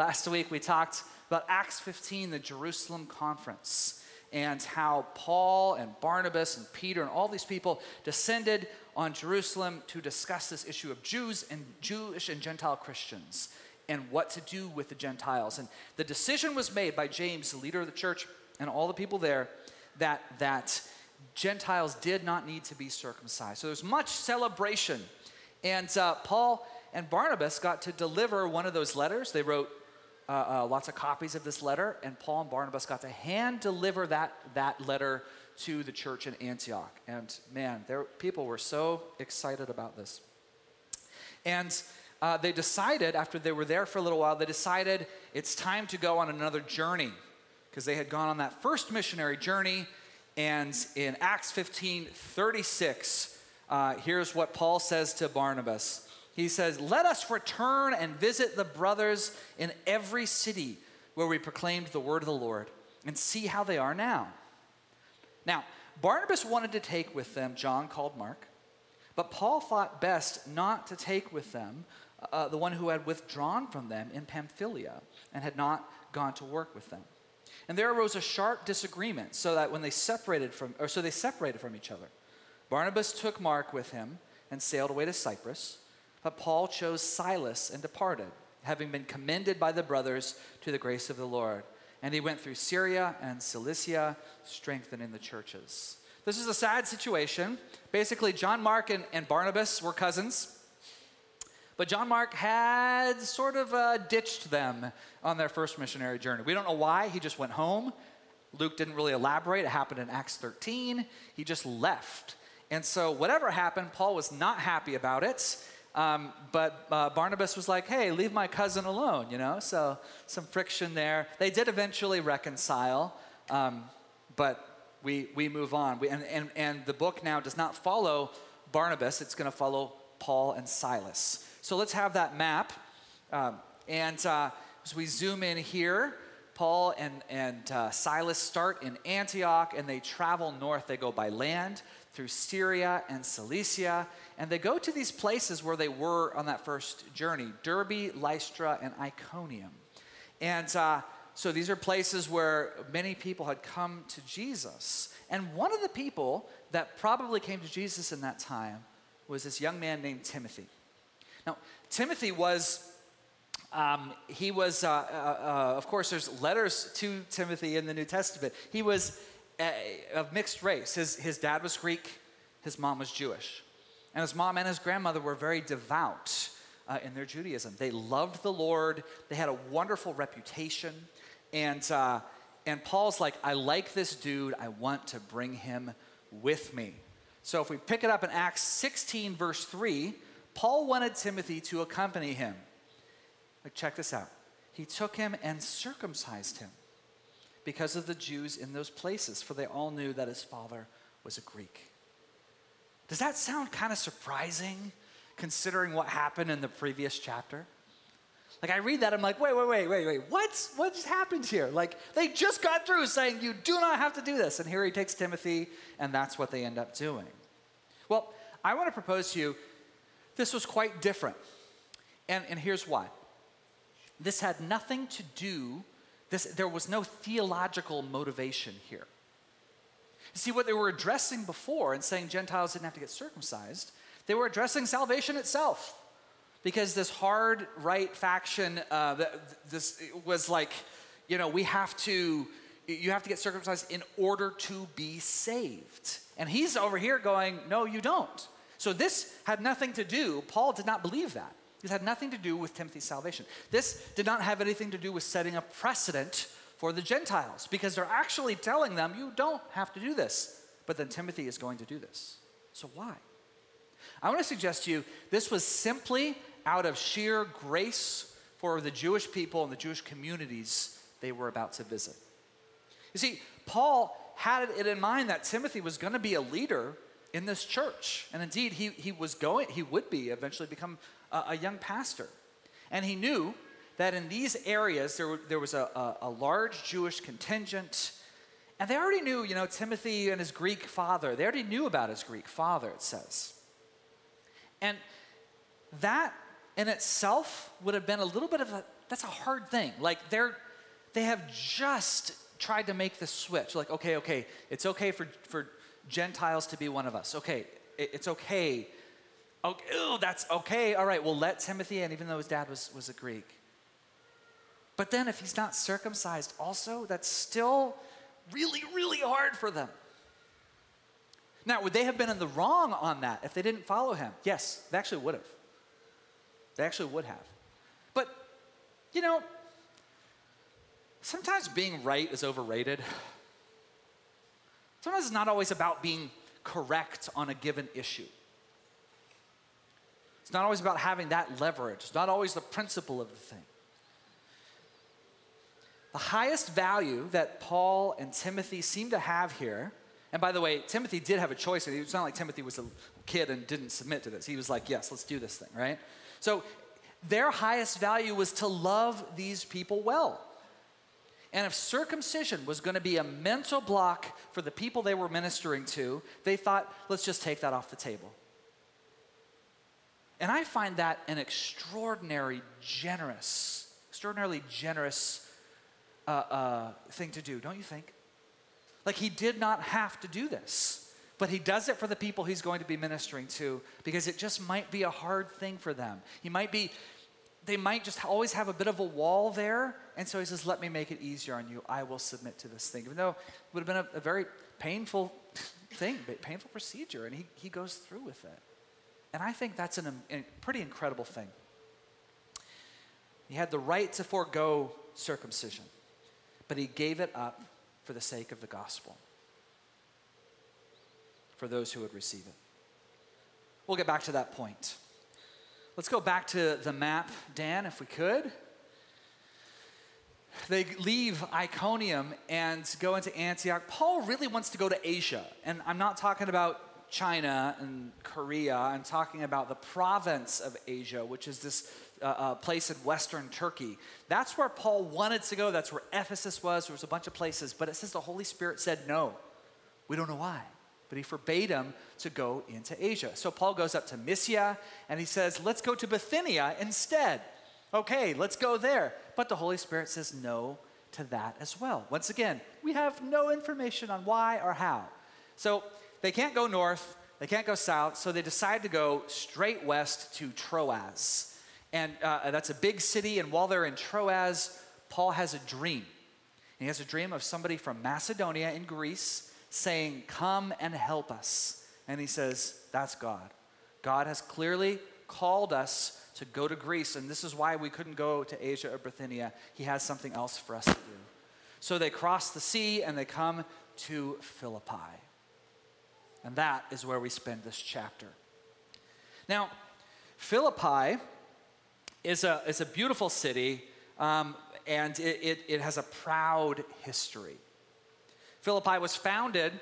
Last week we talked about Acts 15, the Jerusalem conference, and how Paul and Barnabas and Peter and all these people descended on Jerusalem to discuss this issue of Jews and Jewish and Gentile Christians and what to do with the Gentiles. And the decision was made by James, the leader of the church, and all the people there that, that Gentiles did not need to be circumcised. So there's much celebration. And uh, Paul and Barnabas got to deliver one of those letters. They wrote uh, uh, lots of copies of this letter, and Paul and Barnabas got to hand deliver that, that letter to the church in Antioch. And man, there, people were so excited about this. And uh, they decided, after they were there for a little while, they decided it's time to go on another journey because they had gone on that first missionary journey. And in Acts 15 36, uh, here's what Paul says to Barnabas. He says, Let us return and visit the brothers in every city where we proclaimed the word of the Lord and see how they are now. Now, Barnabas wanted to take with them John called Mark, but Paul thought best not to take with them uh, the one who had withdrawn from them in Pamphylia and had not gone to work with them. And there arose a sharp disagreement, so that when they separated from, or so they separated from each other. Barnabas took Mark with him and sailed away to Cyprus, but Paul chose Silas and departed, having been commended by the brothers to the grace of the Lord. And he went through Syria and Cilicia, strengthening the churches. This is a sad situation. Basically, John Mark and, and Barnabas were cousins. But John Mark had sort of uh, ditched them on their first missionary journey. We don't know why. He just went home. Luke didn't really elaborate. It happened in Acts 13. He just left. And so, whatever happened, Paul was not happy about it. Um, but uh, Barnabas was like, hey, leave my cousin alone, you know? So, some friction there. They did eventually reconcile, um, but we, we move on. We, and, and, and the book now does not follow Barnabas, it's going to follow Paul and Silas. So let's have that map. Um, and uh, as we zoom in here, Paul and, and uh, Silas start in Antioch and they travel north. They go by land through Syria and Cilicia. And they go to these places where they were on that first journey Derbe, Lystra, and Iconium. And uh, so these are places where many people had come to Jesus. And one of the people that probably came to Jesus in that time was this young man named Timothy. Now, Timothy was um, he was, uh, uh, uh, of course, there's letters to Timothy in the New Testament. He was of mixed race. His, his dad was Greek, his mom was Jewish. And his mom and his grandmother were very devout uh, in their Judaism. They loved the Lord, they had a wonderful reputation. And, uh, and Paul's like, I like this dude, I want to bring him with me. So if we pick it up in Acts 16, verse 3, Paul wanted Timothy to accompany him. Like, check this out. He took him and circumcised him because of the Jews in those places, for they all knew that his father was a Greek. Does that sound kind of surprising considering what happened in the previous chapter? Like I read that, I'm like, wait, wait, wait, wait, wait. What's what just happened here? Like they just got through saying you do not have to do this, and here he takes Timothy, and that's what they end up doing. Well, I want to propose to you this was quite different. And, and here's why. This had nothing to do, this, there was no theological motivation here. See, what they were addressing before and saying Gentiles didn't have to get circumcised, they were addressing salvation itself. Because this hard right faction, uh, this was like, you know, we have to, you have to get circumcised in order to be saved. And he's over here going, no, you don't. So this had nothing to do, Paul did not believe that. It had nothing to do with Timothy's salvation. This did not have anything to do with setting a precedent for the Gentiles because they're actually telling them, you don't have to do this. But then Timothy is going to do this. So why? I want to suggest to you this was simply out of sheer grace for the Jewish people and the Jewish communities they were about to visit. You see, Paul had it in mind that Timothy was going to be a leader in this church. And indeed, he, he was going, he would be eventually become a, young pastor. And he knew that in these areas there, there was a, a, a large Jewish contingent. And they already knew, you know, Timothy and his Greek father. They already knew about his Greek father, it says. And that in itself would have been a little bit of a, that's a hard thing. Like they're they have just tried to make the switch. Like, okay, okay, it's okay for, for Gentiles to be one of us. Okay, it, it's okay. Okay, ew, that's okay. All right, we'll let Timothy in, even though his dad was, was a Greek. But then if he's not circumcised also, that's still really, really hard for them. Now, would they have been in the wrong on that if they didn't follow him? Yes, they actually would have. They actually would have. But, you know, sometimes being right is overrated. Sometimes it's not always about being correct on a given issue. It's not always about having that leverage. It's not always the principle of the thing. The highest value that Paul and Timothy seem to have here, and by the way, Timothy did have a choice. It's not like Timothy was a kid and didn't submit to this. He was like, yes, let's do this thing, right? So their highest value was to love these people well. And if circumcision was going to be a mental block for the people they were ministering to, they thought, let's just take that off the table. And I find that an extraordinary, generous, extraordinarily generous uh, uh, thing to do, don't you think? Like he did not have to do this, but he does it for the people he's going to be ministering to because it just might be a hard thing for them. He might be they might just always have a bit of a wall there. And so he says, Let me make it easier on you. I will submit to this thing. Even though it would have been a, a very painful thing, painful procedure. And he, he goes through with it. And I think that's an, a pretty incredible thing. He had the right to forego circumcision, but he gave it up for the sake of the gospel, for those who would receive it. We'll get back to that point. Let's go back to the map, Dan, if we could. They leave Iconium and go into Antioch. Paul really wants to go to Asia. And I'm not talking about China and Korea. I'm talking about the province of Asia, which is this uh, uh, place in western Turkey. That's where Paul wanted to go. That's where Ephesus was. There was a bunch of places. But it says the Holy Spirit said no. We don't know why but he forbade him to go into Asia. So Paul goes up to Mysia and he says, Let's go to Bithynia instead. Okay, let's go there. But the Holy Spirit says no to that as well. Once again, we have no information on why or how. So they can't go north, they can't go south, so they decide to go straight west to Troas. And uh, that's a big city, and while they're in Troas, Paul has a dream. He has a dream of somebody from Macedonia in Greece saying, Come and help us. And he says, That's God. God has clearly called us to go to Greece, and this is why we couldn't go to Asia or Bithynia. He has something else for us to do. So they cross the sea and they come to Philippi. And that is where we spend this chapter. Now, Philippi is a, is a beautiful city, um, and it, it, it has a proud history. Philippi was founded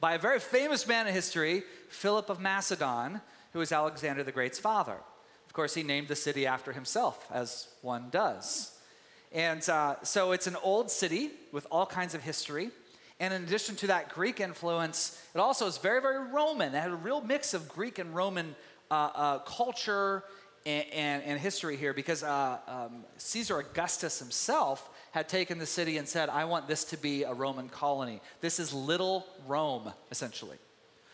by a very famous man in history, Philip of Macedon, who was Alexander the Great's father. Of course, he named the city after himself, as one does. And uh, so it's an old city with all kinds of history. And in addition to that Greek influence, it also is very, very Roman. It had a real mix of Greek and Roman uh, uh, culture and, and, and, history here because uh, um, Caesar Augustus himself had taken the city and said, I want this to be a Roman colony. This is little Rome, essentially.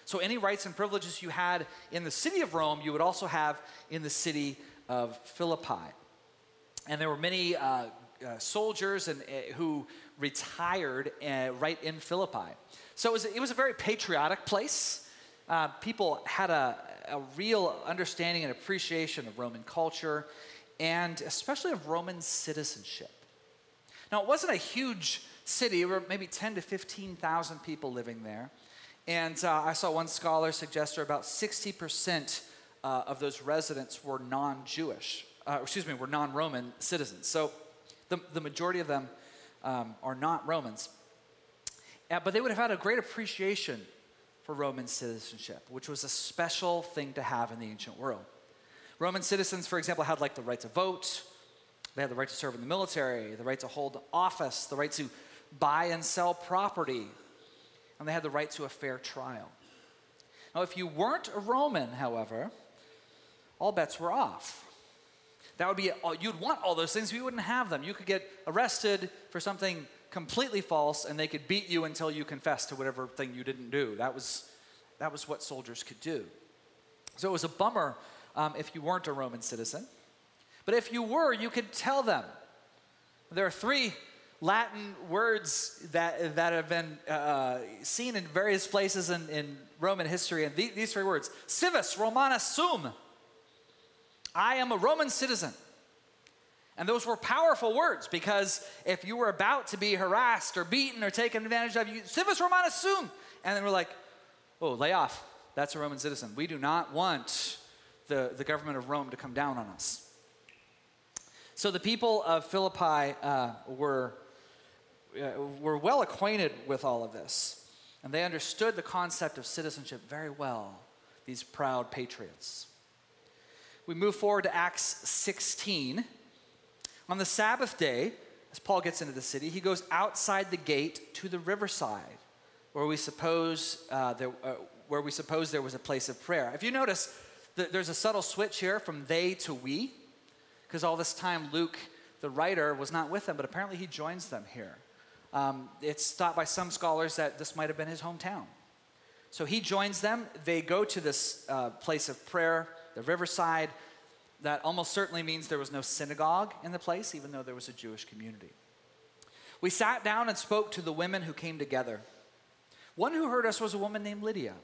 So, any rights and privileges you had in the city of Rome, you would also have in the city of Philippi. And there were many uh, uh, soldiers and, uh, who retired uh, right in Philippi. So, it was, it was a very patriotic place. Uh, people had a, a real understanding and appreciation of Roman culture and especially of Roman citizenship. Now, it wasn't a huge city, there were maybe 10 to 15,000 people living there. And uh, I saw one scholar suggest that about 60% uh, of those residents were non Jewish, uh, excuse me, were non Roman citizens. So the, the majority of them um, are not Romans. Uh, but they would have had a great appreciation for Roman citizenship, which was a special thing to have in the ancient world. Roman citizens, for example, had like the right to vote, they had the right to serve in the military, the right to hold office, the right to buy and sell property, and they had the right to a fair trial. Now, if you weren't a Roman, however, all bets were off. That would be, you'd want all those things, but you wouldn't have them. You could get arrested for something completely false, and they could beat you until you confessed to whatever thing you didn't do. That was, that was what soldiers could do. So it was a bummer um, if you weren't a Roman citizen. But if you were, you could tell them. There are three Latin words that, that have been uh, seen in various places in, in Roman history, and the, these three words civis Romanus sum. I am a Roman citizen. And those were powerful words because if you were about to be harassed or beaten or taken advantage of, you civis Romanus sum. And then we're like, oh, lay off. That's a Roman citizen. We do not want the, the government of Rome to come down on us. So the people of Philippi uh, were uh, were well acquainted with all of this, and they understood the concept of citizenship very well, these proud patriots. We move forward to Acts 16. On the Sabbath day, as Paul gets into the city, he goes outside the gate to the riverside, where we suppose uh, there, uh, where we suppose there was a place of prayer. If you notice, th- there's a subtle switch here from they to we, because all this time Luke, the writer, was not with them, but apparently he joins them here. Um, it's thought by some scholars that this might have been his hometown. So he joins them. They go to this uh, place of prayer, the riverside. That almost certainly means there was no synagogue in the place, even though there was a Jewish community. We sat down and spoke to the women who came together. One who heard us was a woman named Lydia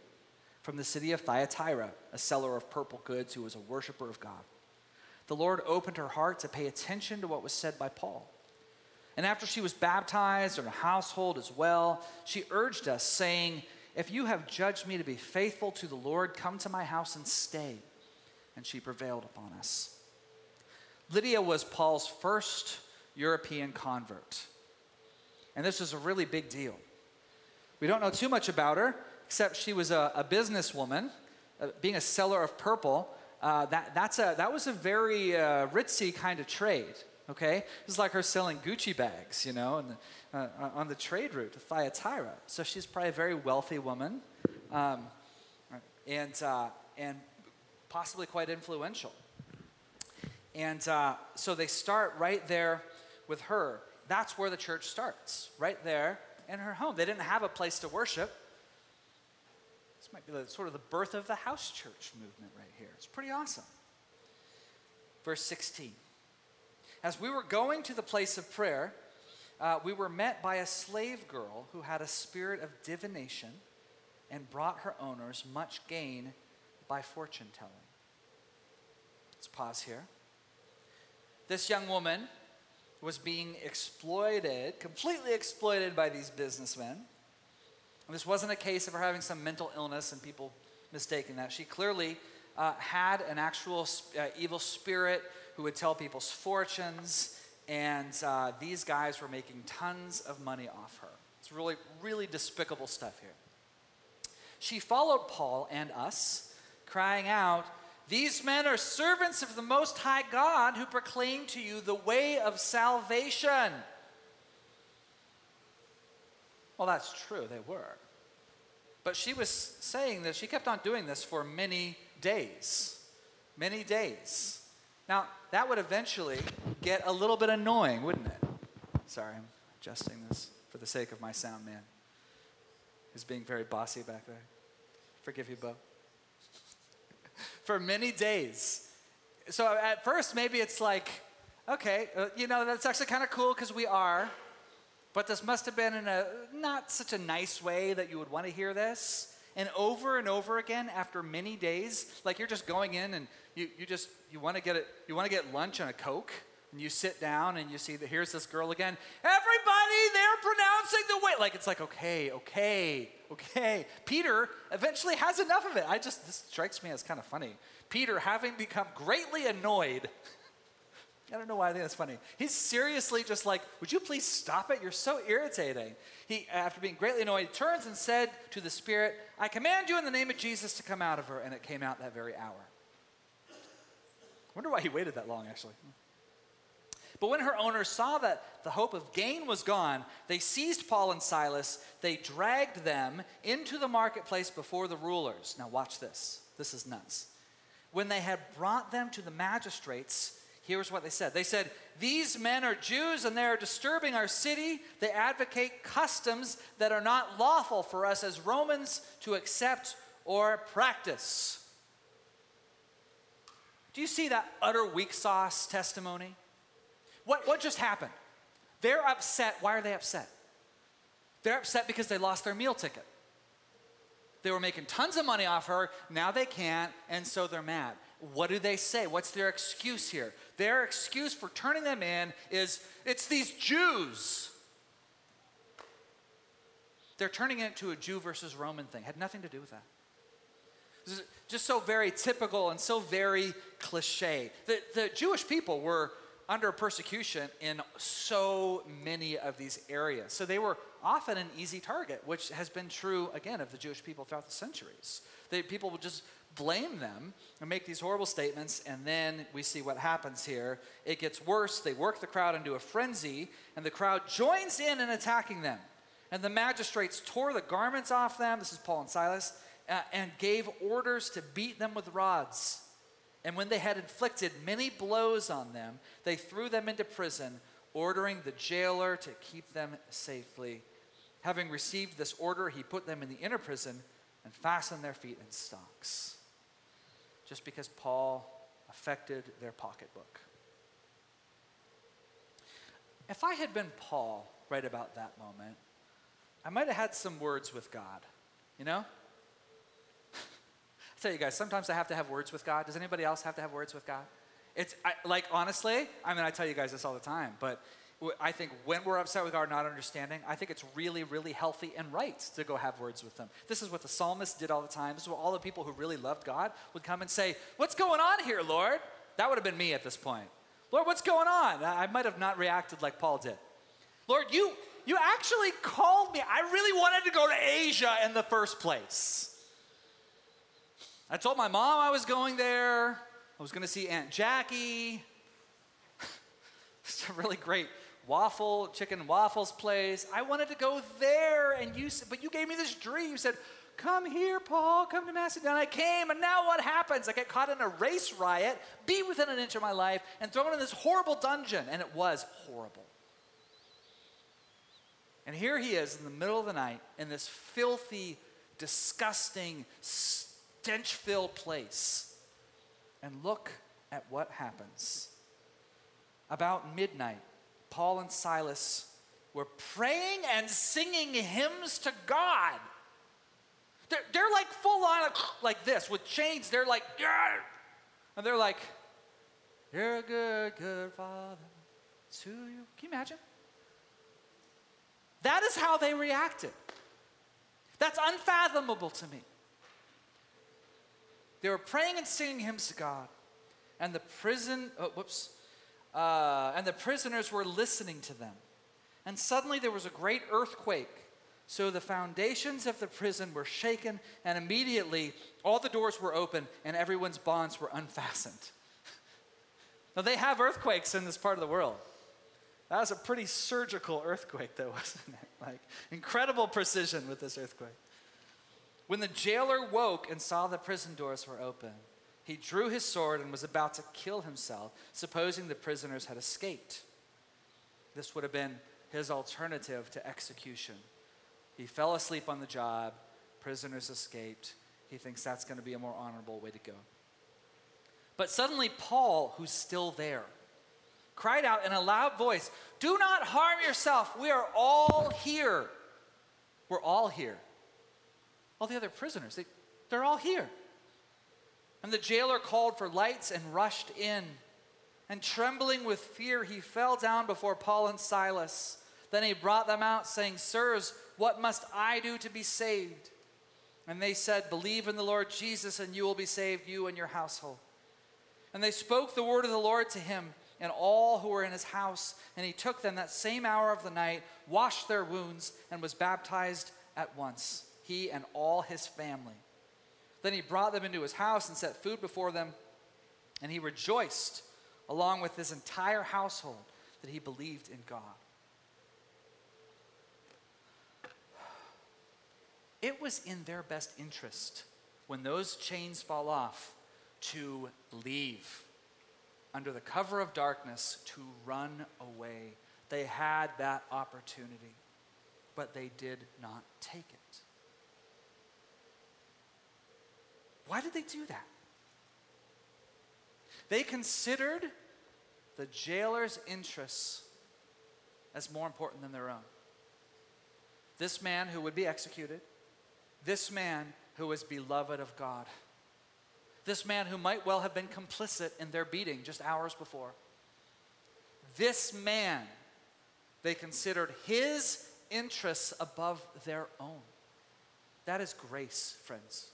from the city of Thyatira, a seller of purple goods who was a worshiper of God. The Lord opened her heart to pay attention to what was said by Paul. And after she was baptized, her household as well, she urged us, saying, If you have judged me to be faithful to the Lord, come to my house and stay. And she prevailed upon us. Lydia was Paul's first European convert. And this was a really big deal. We don't know too much about her, except she was a, a businesswoman, uh, being a seller of purple. Uh, that, that's a, that was a very uh, ritzy kind of trade okay? It's like her selling Gucci bags, you know, the, uh, on the trade route to Thyatira. So she's probably a very wealthy woman um, and, uh, and possibly quite influential. And uh, so they start right there with her. That's where the church starts, right there in her home. They didn't have a place to worship. This might be the, sort of the birth of the house church movement right here. It's pretty awesome. Verse 16. As we were going to the place of prayer, uh, we were met by a slave girl who had a spirit of divination and brought her owners much gain by fortune telling. Let's pause here. This young woman was being exploited, completely exploited by these businessmen. And this wasn't a case of her having some mental illness and people mistaking that. She clearly uh, had an actual uh, evil spirit who would tell people's fortunes, and uh, these guys were making tons of money off her. It's really, really despicable stuff here. She followed Paul and us, crying out, These men are servants of the Most High God who proclaim to you the way of salvation. Well, that's true, they were. But she was saying that she kept on doing this for many days. Many days. Now, that would eventually get a little bit annoying, wouldn't it? Sorry, I'm adjusting this for the sake of my sound man. He's being very bossy back there. Forgive you, Bo. For many days. So at first, maybe it's like, okay, uh, you know, that's actually kind of cool because we are, but this must have been in a not such a nice way that you would want to hear this. And over and over again, after many days, like you're just going in and you, you just you want to get it you want to get lunch and a coke and you sit down and you see that here's this girl again everybody they're pronouncing the way like it's like okay okay okay peter eventually has enough of it i just this strikes me as kind of funny peter having become greatly annoyed I don't know why I think that's funny. He's seriously just like, Would you please stop it? You're so irritating. He, after being greatly annoyed, turns and said to the Spirit, I command you in the name of Jesus to come out of her. And it came out that very hour wonder why he waited that long, actually. But when her owners saw that the hope of gain was gone, they seized Paul and Silas. They dragged them into the marketplace before the rulers. Now, watch this. This is nuts. When they had brought them to the magistrates, Here's what they said They said, These men are Jews and they are disturbing our city. They advocate customs that are not lawful for us as Romans to accept or practice. Do you see that utter weak sauce testimony? What, what just happened? They're upset. Why are they upset? They're upset because they lost their meal ticket. They were making tons of money off her. Now they can't, and so they're mad. What do they say? What's their excuse here? Their excuse for turning them in is it's these Jews. They're turning it to a Jew versus Roman thing. Had nothing to do with that. This is just so very typical and so very cliche. The, the Jewish people were under persecution in so many of these areas. So they were often an easy target, which has been true, again, of the Jewish people throughout the centuries. They, people would just blame them and make these horrible statements, and then we see what happens here. It gets worse. They work the crowd into a frenzy, and the crowd joins in in attacking them. And the magistrates tore the garments off them. This is Paul and Silas, uh, and gave orders to beat them with rods. And when they had inflicted many blows on them, they threw them into prison, ordering the jailer to keep them safely. Having received this order, he put them in the inner prison and fastened their feet in stocks. Just because Paul affected their pocketbook. If I had been Paul right about that moment, I might have had some words with God, you know? Tell you guys, sometimes I have to have words with God. Does anybody else have to have words with God? It's I, like, honestly, I mean, I tell you guys this all the time, but I think when we're upset with God not understanding, I think it's really, really healthy and right to go have words with them. This is what the psalmist did all the time. This is what all the people who really loved God would come and say, What's going on here, Lord? That would have been me at this point. Lord, what's going on? I might have not reacted like Paul did. Lord, you you actually called me. I really wanted to go to Asia in the first place. I told my mom I was going there. I was going to see Aunt Jackie. it's a really great waffle, chicken waffles place. I wanted to go there, and you but you gave me this dream. You said, Come here, Paul, come to Macedonia. I came, and now what happens? I get caught in a race riot, be within an inch of my life, and thrown in this horrible dungeon. And it was horrible. And here he is in the middle of the night in this filthy, disgusting, stench filled place. And look at what happens. About midnight, Paul and Silas were praying and singing hymns to God. They're, they're like full on, like this, with chains. They're like, and they're like, You're a good, good father to you. Can you imagine? That is how they reacted. That's unfathomable to me. They were praying and singing hymns to God, and the prison, oh, whoops, uh, and the prisoners were listening to them. And suddenly there was a great earthquake. So the foundations of the prison were shaken, and immediately all the doors were open and everyone's bonds were unfastened. now, they have earthquakes in this part of the world. That was a pretty surgical earthquake, though, wasn't it? Like, incredible precision with this earthquake. When the jailer woke and saw the prison doors were open, he drew his sword and was about to kill himself, supposing the prisoners had escaped. This would have been his alternative to execution. He fell asleep on the job, prisoners escaped. He thinks that's going to be a more honorable way to go. But suddenly, Paul, who's still there, cried out in a loud voice, Do not harm yourself. We are all here. We're all here all the other prisoners. They, they're all here. And the jailer called for lights and rushed in. And trembling with fear, he fell down before Paul and Silas. Then he brought them out, saying, Sirs, what must I do to be saved? And they said, Believe in the Lord Jesus, and you will be saved, you and your household. And they spoke the word of the Lord to him and all who were in his house. And he took them that same hour of the night, washed their wounds, and was baptized at once he and all his family. Then he brought them into his house and set food before them, and he rejoiced along with his entire household that he believed in God. It was in their best interest when those chains fall off to leave. under the cover of darkness to run away. They had that opportunity, but they did not take it. Why did they do that? They considered the jailer's interests as more important than their own. This man who would be executed, this man who was beloved of God, this man who might well have been complicit in their beating just hours before. This man, they considered his interests above their own. That is grace, friends.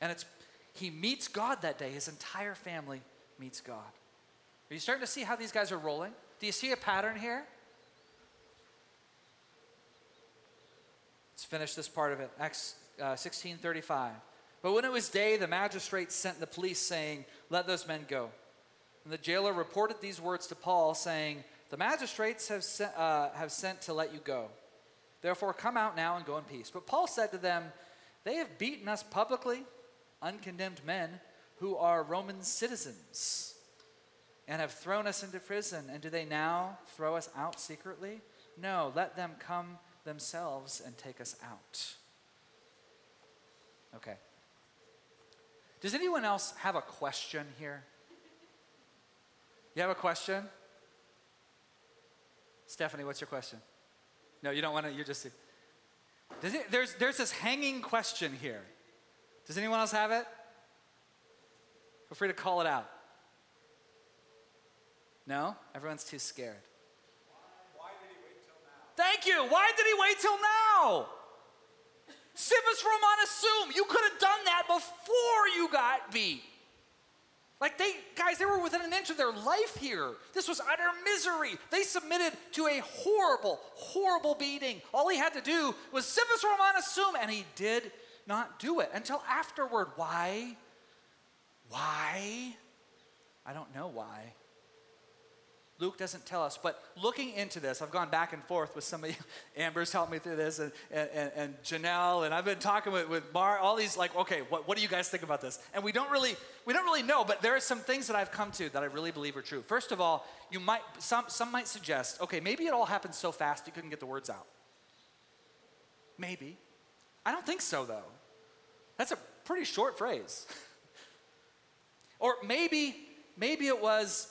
And it's he meets God that day. His entire family meets God. Are you starting to see how these guys are rolling? Do you see a pattern here? Let's finish this part of it. Acts uh, 16:35. But when it was day, the magistrates sent the police, saying, "Let those men go." And the jailer reported these words to Paul, saying, "The magistrates have sent, uh, have sent to let you go. Therefore, come out now and go in peace." But Paul said to them, "They have beaten us publicly, uncondemned men who are Roman citizens." and have thrown us into prison. And do they now throw us out secretly? No, let them come themselves and take us out. Okay. Does anyone else have a question here? You have a question? Stephanie, what's your question? No, you don't want to, you're just. It, there's, there's this hanging question here. Does anyone else have it? Feel free to call it out. No? Everyone's too scared. Why, why did he wait till now? Thank you. Why did he wait till now? Civis Romanus sum. You could have done that before you got beat. Like they, guys, they were within an inch of their life here. This was utter misery. They submitted to a horrible, horrible beating. All he had to do was civis Romanus sum, and he did not do it until afterward. Why? Why? I don't know why. Luke doesn't tell us, but looking into this, I've gone back and forth with somebody. Amber's helped me through this, and, and, and Janelle, and I've been talking with, with Mar, all these like, okay, what, what do you guys think about this? And we don't really, we don't really know, but there are some things that I've come to that I really believe are true. First of all, you might, some, some might suggest, okay, maybe it all happened so fast you couldn't get the words out. Maybe. I don't think so, though. That's a pretty short phrase. or maybe, maybe it was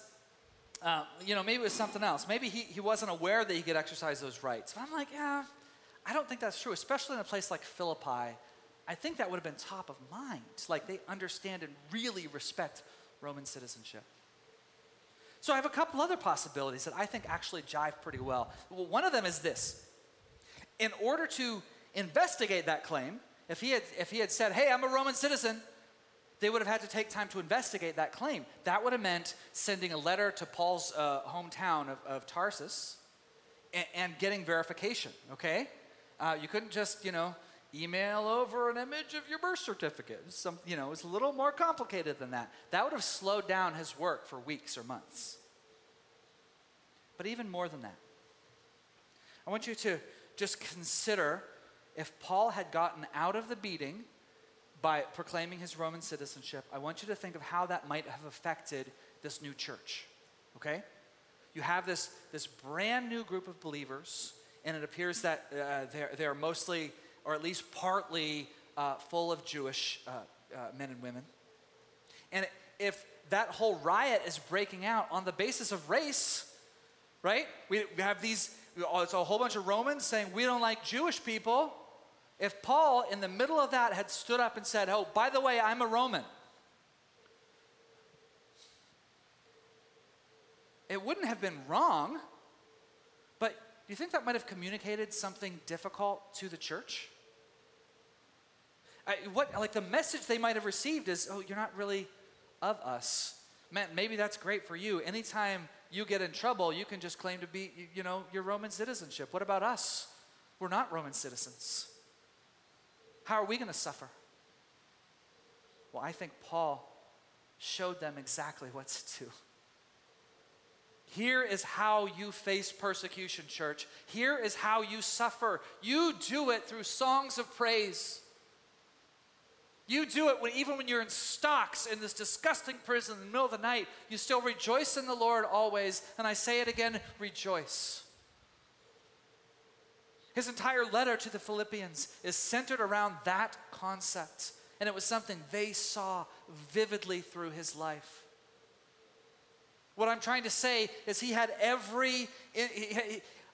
uh, you know, maybe it was something else. Maybe he, he wasn't aware that he could exercise those rights. But I'm like, yeah, I don't think that's true, especially in a place like Philippi. I think that would have been top of mind. Like they understand and really respect Roman citizenship. So I have a couple other possibilities that I think actually jive pretty well. well. One of them is this. In order to investigate that claim, if he had, if he had said, hey, I'm a Roman citizen, they would have had to take time to investigate that claim. That would have meant sending a letter to Paul's uh, hometown of, of Tarsus and, and, getting verification, okay? Uh, you couldn't just, you know, email over an image of your birth certificate. Some, you know, it's a little more complicated than that. That would have slowed down his work for weeks or months. But even more than that, I want you to just consider if Paul had gotten out of the beating by proclaiming his Roman citizenship, I want you to think of how that might have affected this new church. Okay? You have this, this brand new group of believers, and it appears that uh, they're, they're mostly, or at least partly, uh, full of Jewish uh, uh men and women. And if that whole riot is breaking out on the basis of race, right? We, we have these, it's a whole bunch of Romans saying, we don't like Jewish people. If Paul, in the middle of that, had stood up and said, Oh, by the way, I'm a Roman, it wouldn't have been wrong, but do you think that might have communicated something difficult to the church? I, what, like the message they might have received is, Oh, you're not really of us. Man, maybe that's great for you. Anytime you get in trouble, you can just claim to be, you know, your Roman citizenship. What about us? We're not Roman citizens. How are we going to suffer? Well, I think Paul showed them exactly what to do. Here is how you face persecution, church. Here is how you suffer. You do it through songs of praise. You do it when, even when you're in stocks in this disgusting prison in the middle of the night. You still rejoice in the Lord always. And I say it again rejoice. His entire letter to the Philippians is centered around that concept. And it was something they saw vividly through his life. What I'm trying to say is he had every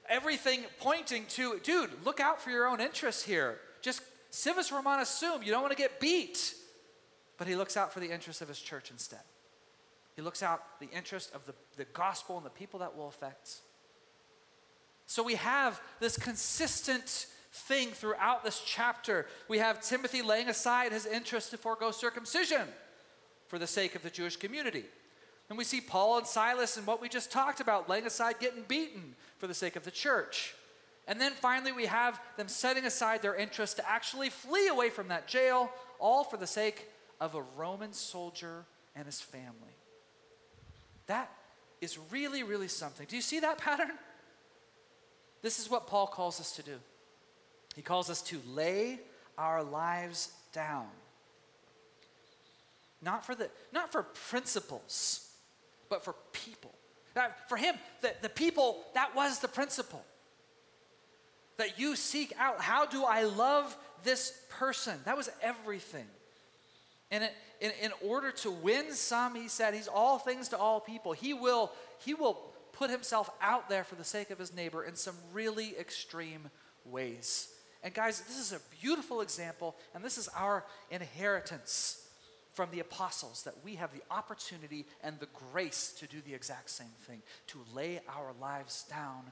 everything pointing to, dude, look out for your own interests here. Just civis Romanus sum, you don't want to get beat. But he looks out for the interests of his church instead. He looks out the interest of the, the gospel and the people that will affect. So we have this consistent thing throughout this chapter. We have Timothy laying aside his interest to forego circumcision for the sake of the Jewish community. And we see Paul and Silas and what we just talked about, laying aside getting beaten for the sake of the church. And then finally, we have them setting aside their interest to actually flee away from that jail, all for the sake of a Roman soldier and his family. That is really, really something. Do you see that pattern? This is what Paul calls us to do. He calls us to lay our lives down. Not for, the, not for principles, but for people. That, for him, the, the people, that was the principle. That you seek out, how do I love this person? That was everything. And it, in, in order to win some, he said, he's all things to all people. He will, he will put himself out there for the sake of his neighbor in some really extreme ways. And guys, this is a beautiful example, and this is our inheritance from the apostles that we have the opportunity and the grace to do the exact same thing, to lay our lives down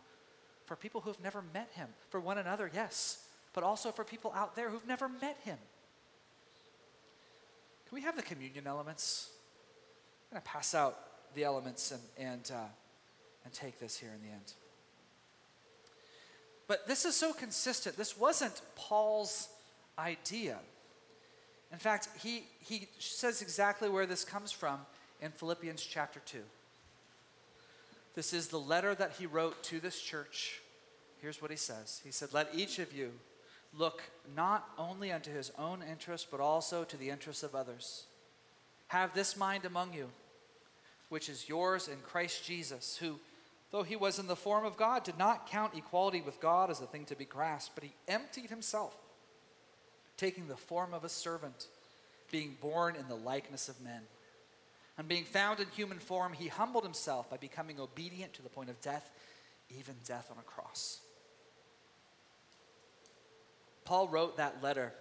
for people who've never met him, for one another, yes, but also for people out there who've never met him. Can we have the communion elements? I'm going to pass out the elements and, and, uh, and take this here in the end. But this is so consistent. This wasn't Paul's idea. In fact, he, he says exactly where this comes from in Philippians chapter 2. This is the letter that he wrote to this church. Here's what he says He said, Let each of you look not only unto his own interest, but also to the interests of others. Have this mind among you, which is yours in Christ Jesus, who, though he was in the form of God, did not count equality with God as a thing to be grasped, but he emptied himself taking the form of a servant, being born in the likeness of men. And being found in human form, he humbled himself by becoming obedient to the point of death, even death on a cross. Paul wrote that letter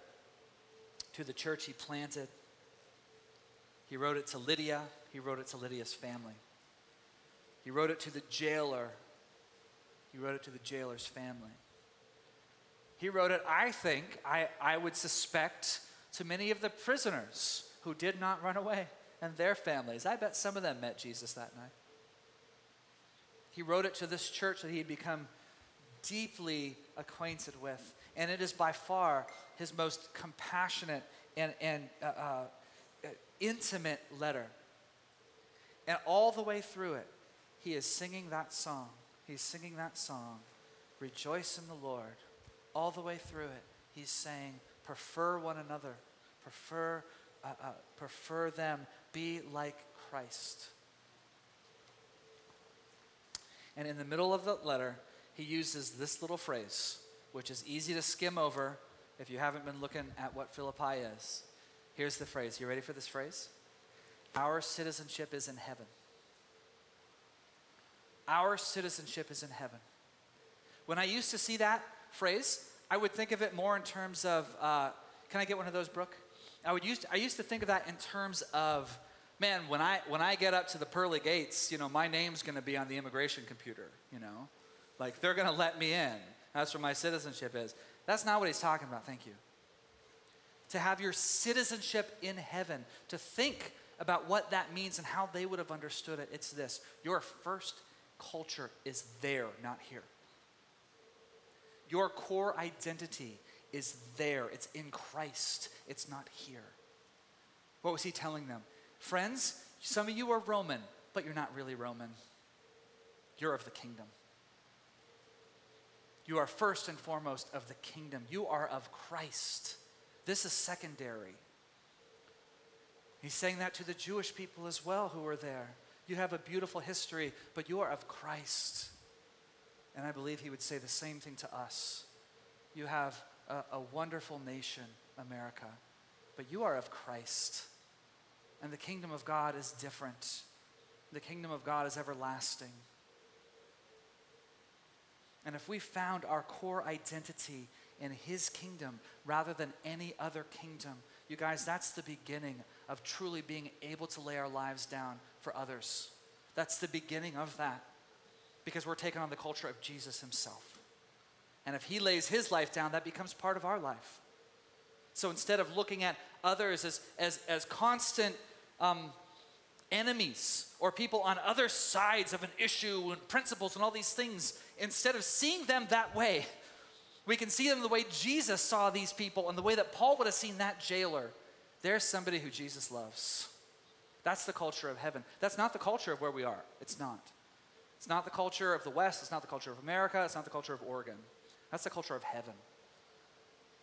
to the church he planted. He wrote it to Lydia, he wrote it to Lydia's family. He wrote it to the jailer, he wrote it to the jailer's family. He wrote it, I think, I, I would suspect, to many of the prisoners who did not run away and their families. I bet some of them met Jesus that night. He wrote it to this church that he had become deeply acquainted with. And it is by far his most compassionate and, and uh, uh, intimate letter. And all the way through it, he is singing that song. He's singing that song Rejoice in the Lord all the way through it, he's saying, prefer one another, prefer, uh, uh, prefer them, be like Christ. And in the middle of the letter, he uses this little phrase, which is easy to skim over if you haven't been looking at what Philippi is. Here's the phrase. You ready for this phrase? Our citizenship is in heaven. Our citizenship is in heaven. When I used to see that, phrase, I would think of it more in terms of, uh, can I get one of those, Brooke? I would used to, I used to think of that in terms of, man, when I when I get up to the pearly gates, you know, my name's going to be on the immigration computer. You know, like they're going to let me in. That's where my citizenship is. That's not what he's talking about. Thank you. To have your citizenship in heaven, to think about what that means and how they would have understood it. It's this: your first culture is there, not here. Your core identity is there, it's in Christ, it's not here. What was he telling them? Friends, some of you are Roman, but you're not really Roman. You're of the kingdom. You are first and foremost of the kingdom. You are of Christ. This is secondary. He's saying that to the Jewish people as well who were there. You have a beautiful history, but you are of Christ. And I believe he would say the same thing to us. You have a, a wonderful nation, America, but you are of Christ. And the kingdom of God is different. The kingdom of God is everlasting. And if we found our core identity in His kingdom rather than any other kingdom, you guys, that's the beginning of truly being able to lay our lives down for others. That's the beginning of that because we're taking on the culture of Jesus Himself. And if He lays His life down, that becomes part of our life. So instead of looking at others as, as, as constant um, enemies or people on other sides of an issue and principles and all these things, instead of seeing them that way, we can see them the way Jesus saw these people and the way that Paul would have seen that jailer. There's somebody who Jesus loves. That's the culture of heaven. That's not the culture of where we are. It's not. It's not the culture of the West. It's not the culture of America. It's not the culture of Oregon. That's the culture of heaven.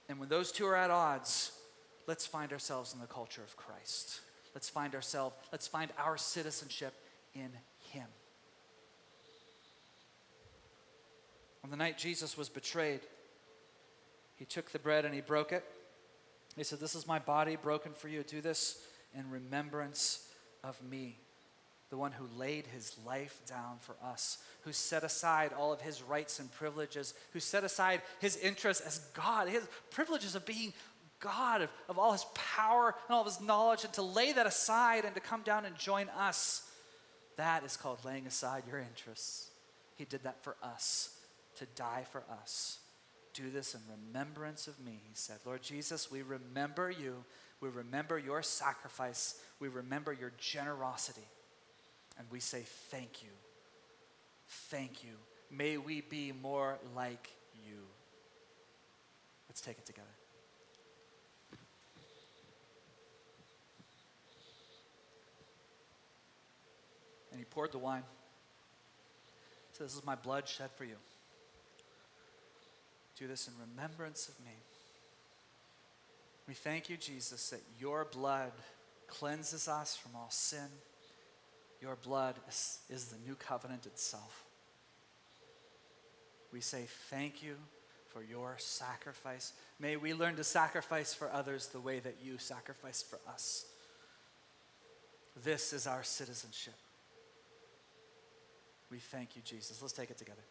And when those two are at odds, let's find ourselves in the culture of Christ. Let's find ourselves, let's find our citizenship in Him. On the night Jesus was betrayed, He took the bread and He broke it. He said, This is my body broken for you. Do this in remembrance of me, the one who laid his life down for us, who set aside all of his rights and privileges, who set aside his interests as God, his privileges of being God, of, of all his power and all of his knowledge, and to lay that aside and to come down and join us. That is called laying aside your interests. He did that for us, to die for us. Do this in remembrance of me, he said. Lord Jesus, we remember you. We remember your sacrifice. We remember your generosity. And we say, Thank you. Thank you. May we be more like you. Let's take it together. And he poured the wine. Said, This is my blood shed for you. Do this in remembrance of me. We thank you, Jesus, that your blood cleanses us from all sin. Your blood is, is the new covenant itself. We say thank you for your sacrifice. May we learn to sacrifice for others the way that you sacrificed for us. This is our citizenship. We thank you, Jesus. Let's take it together.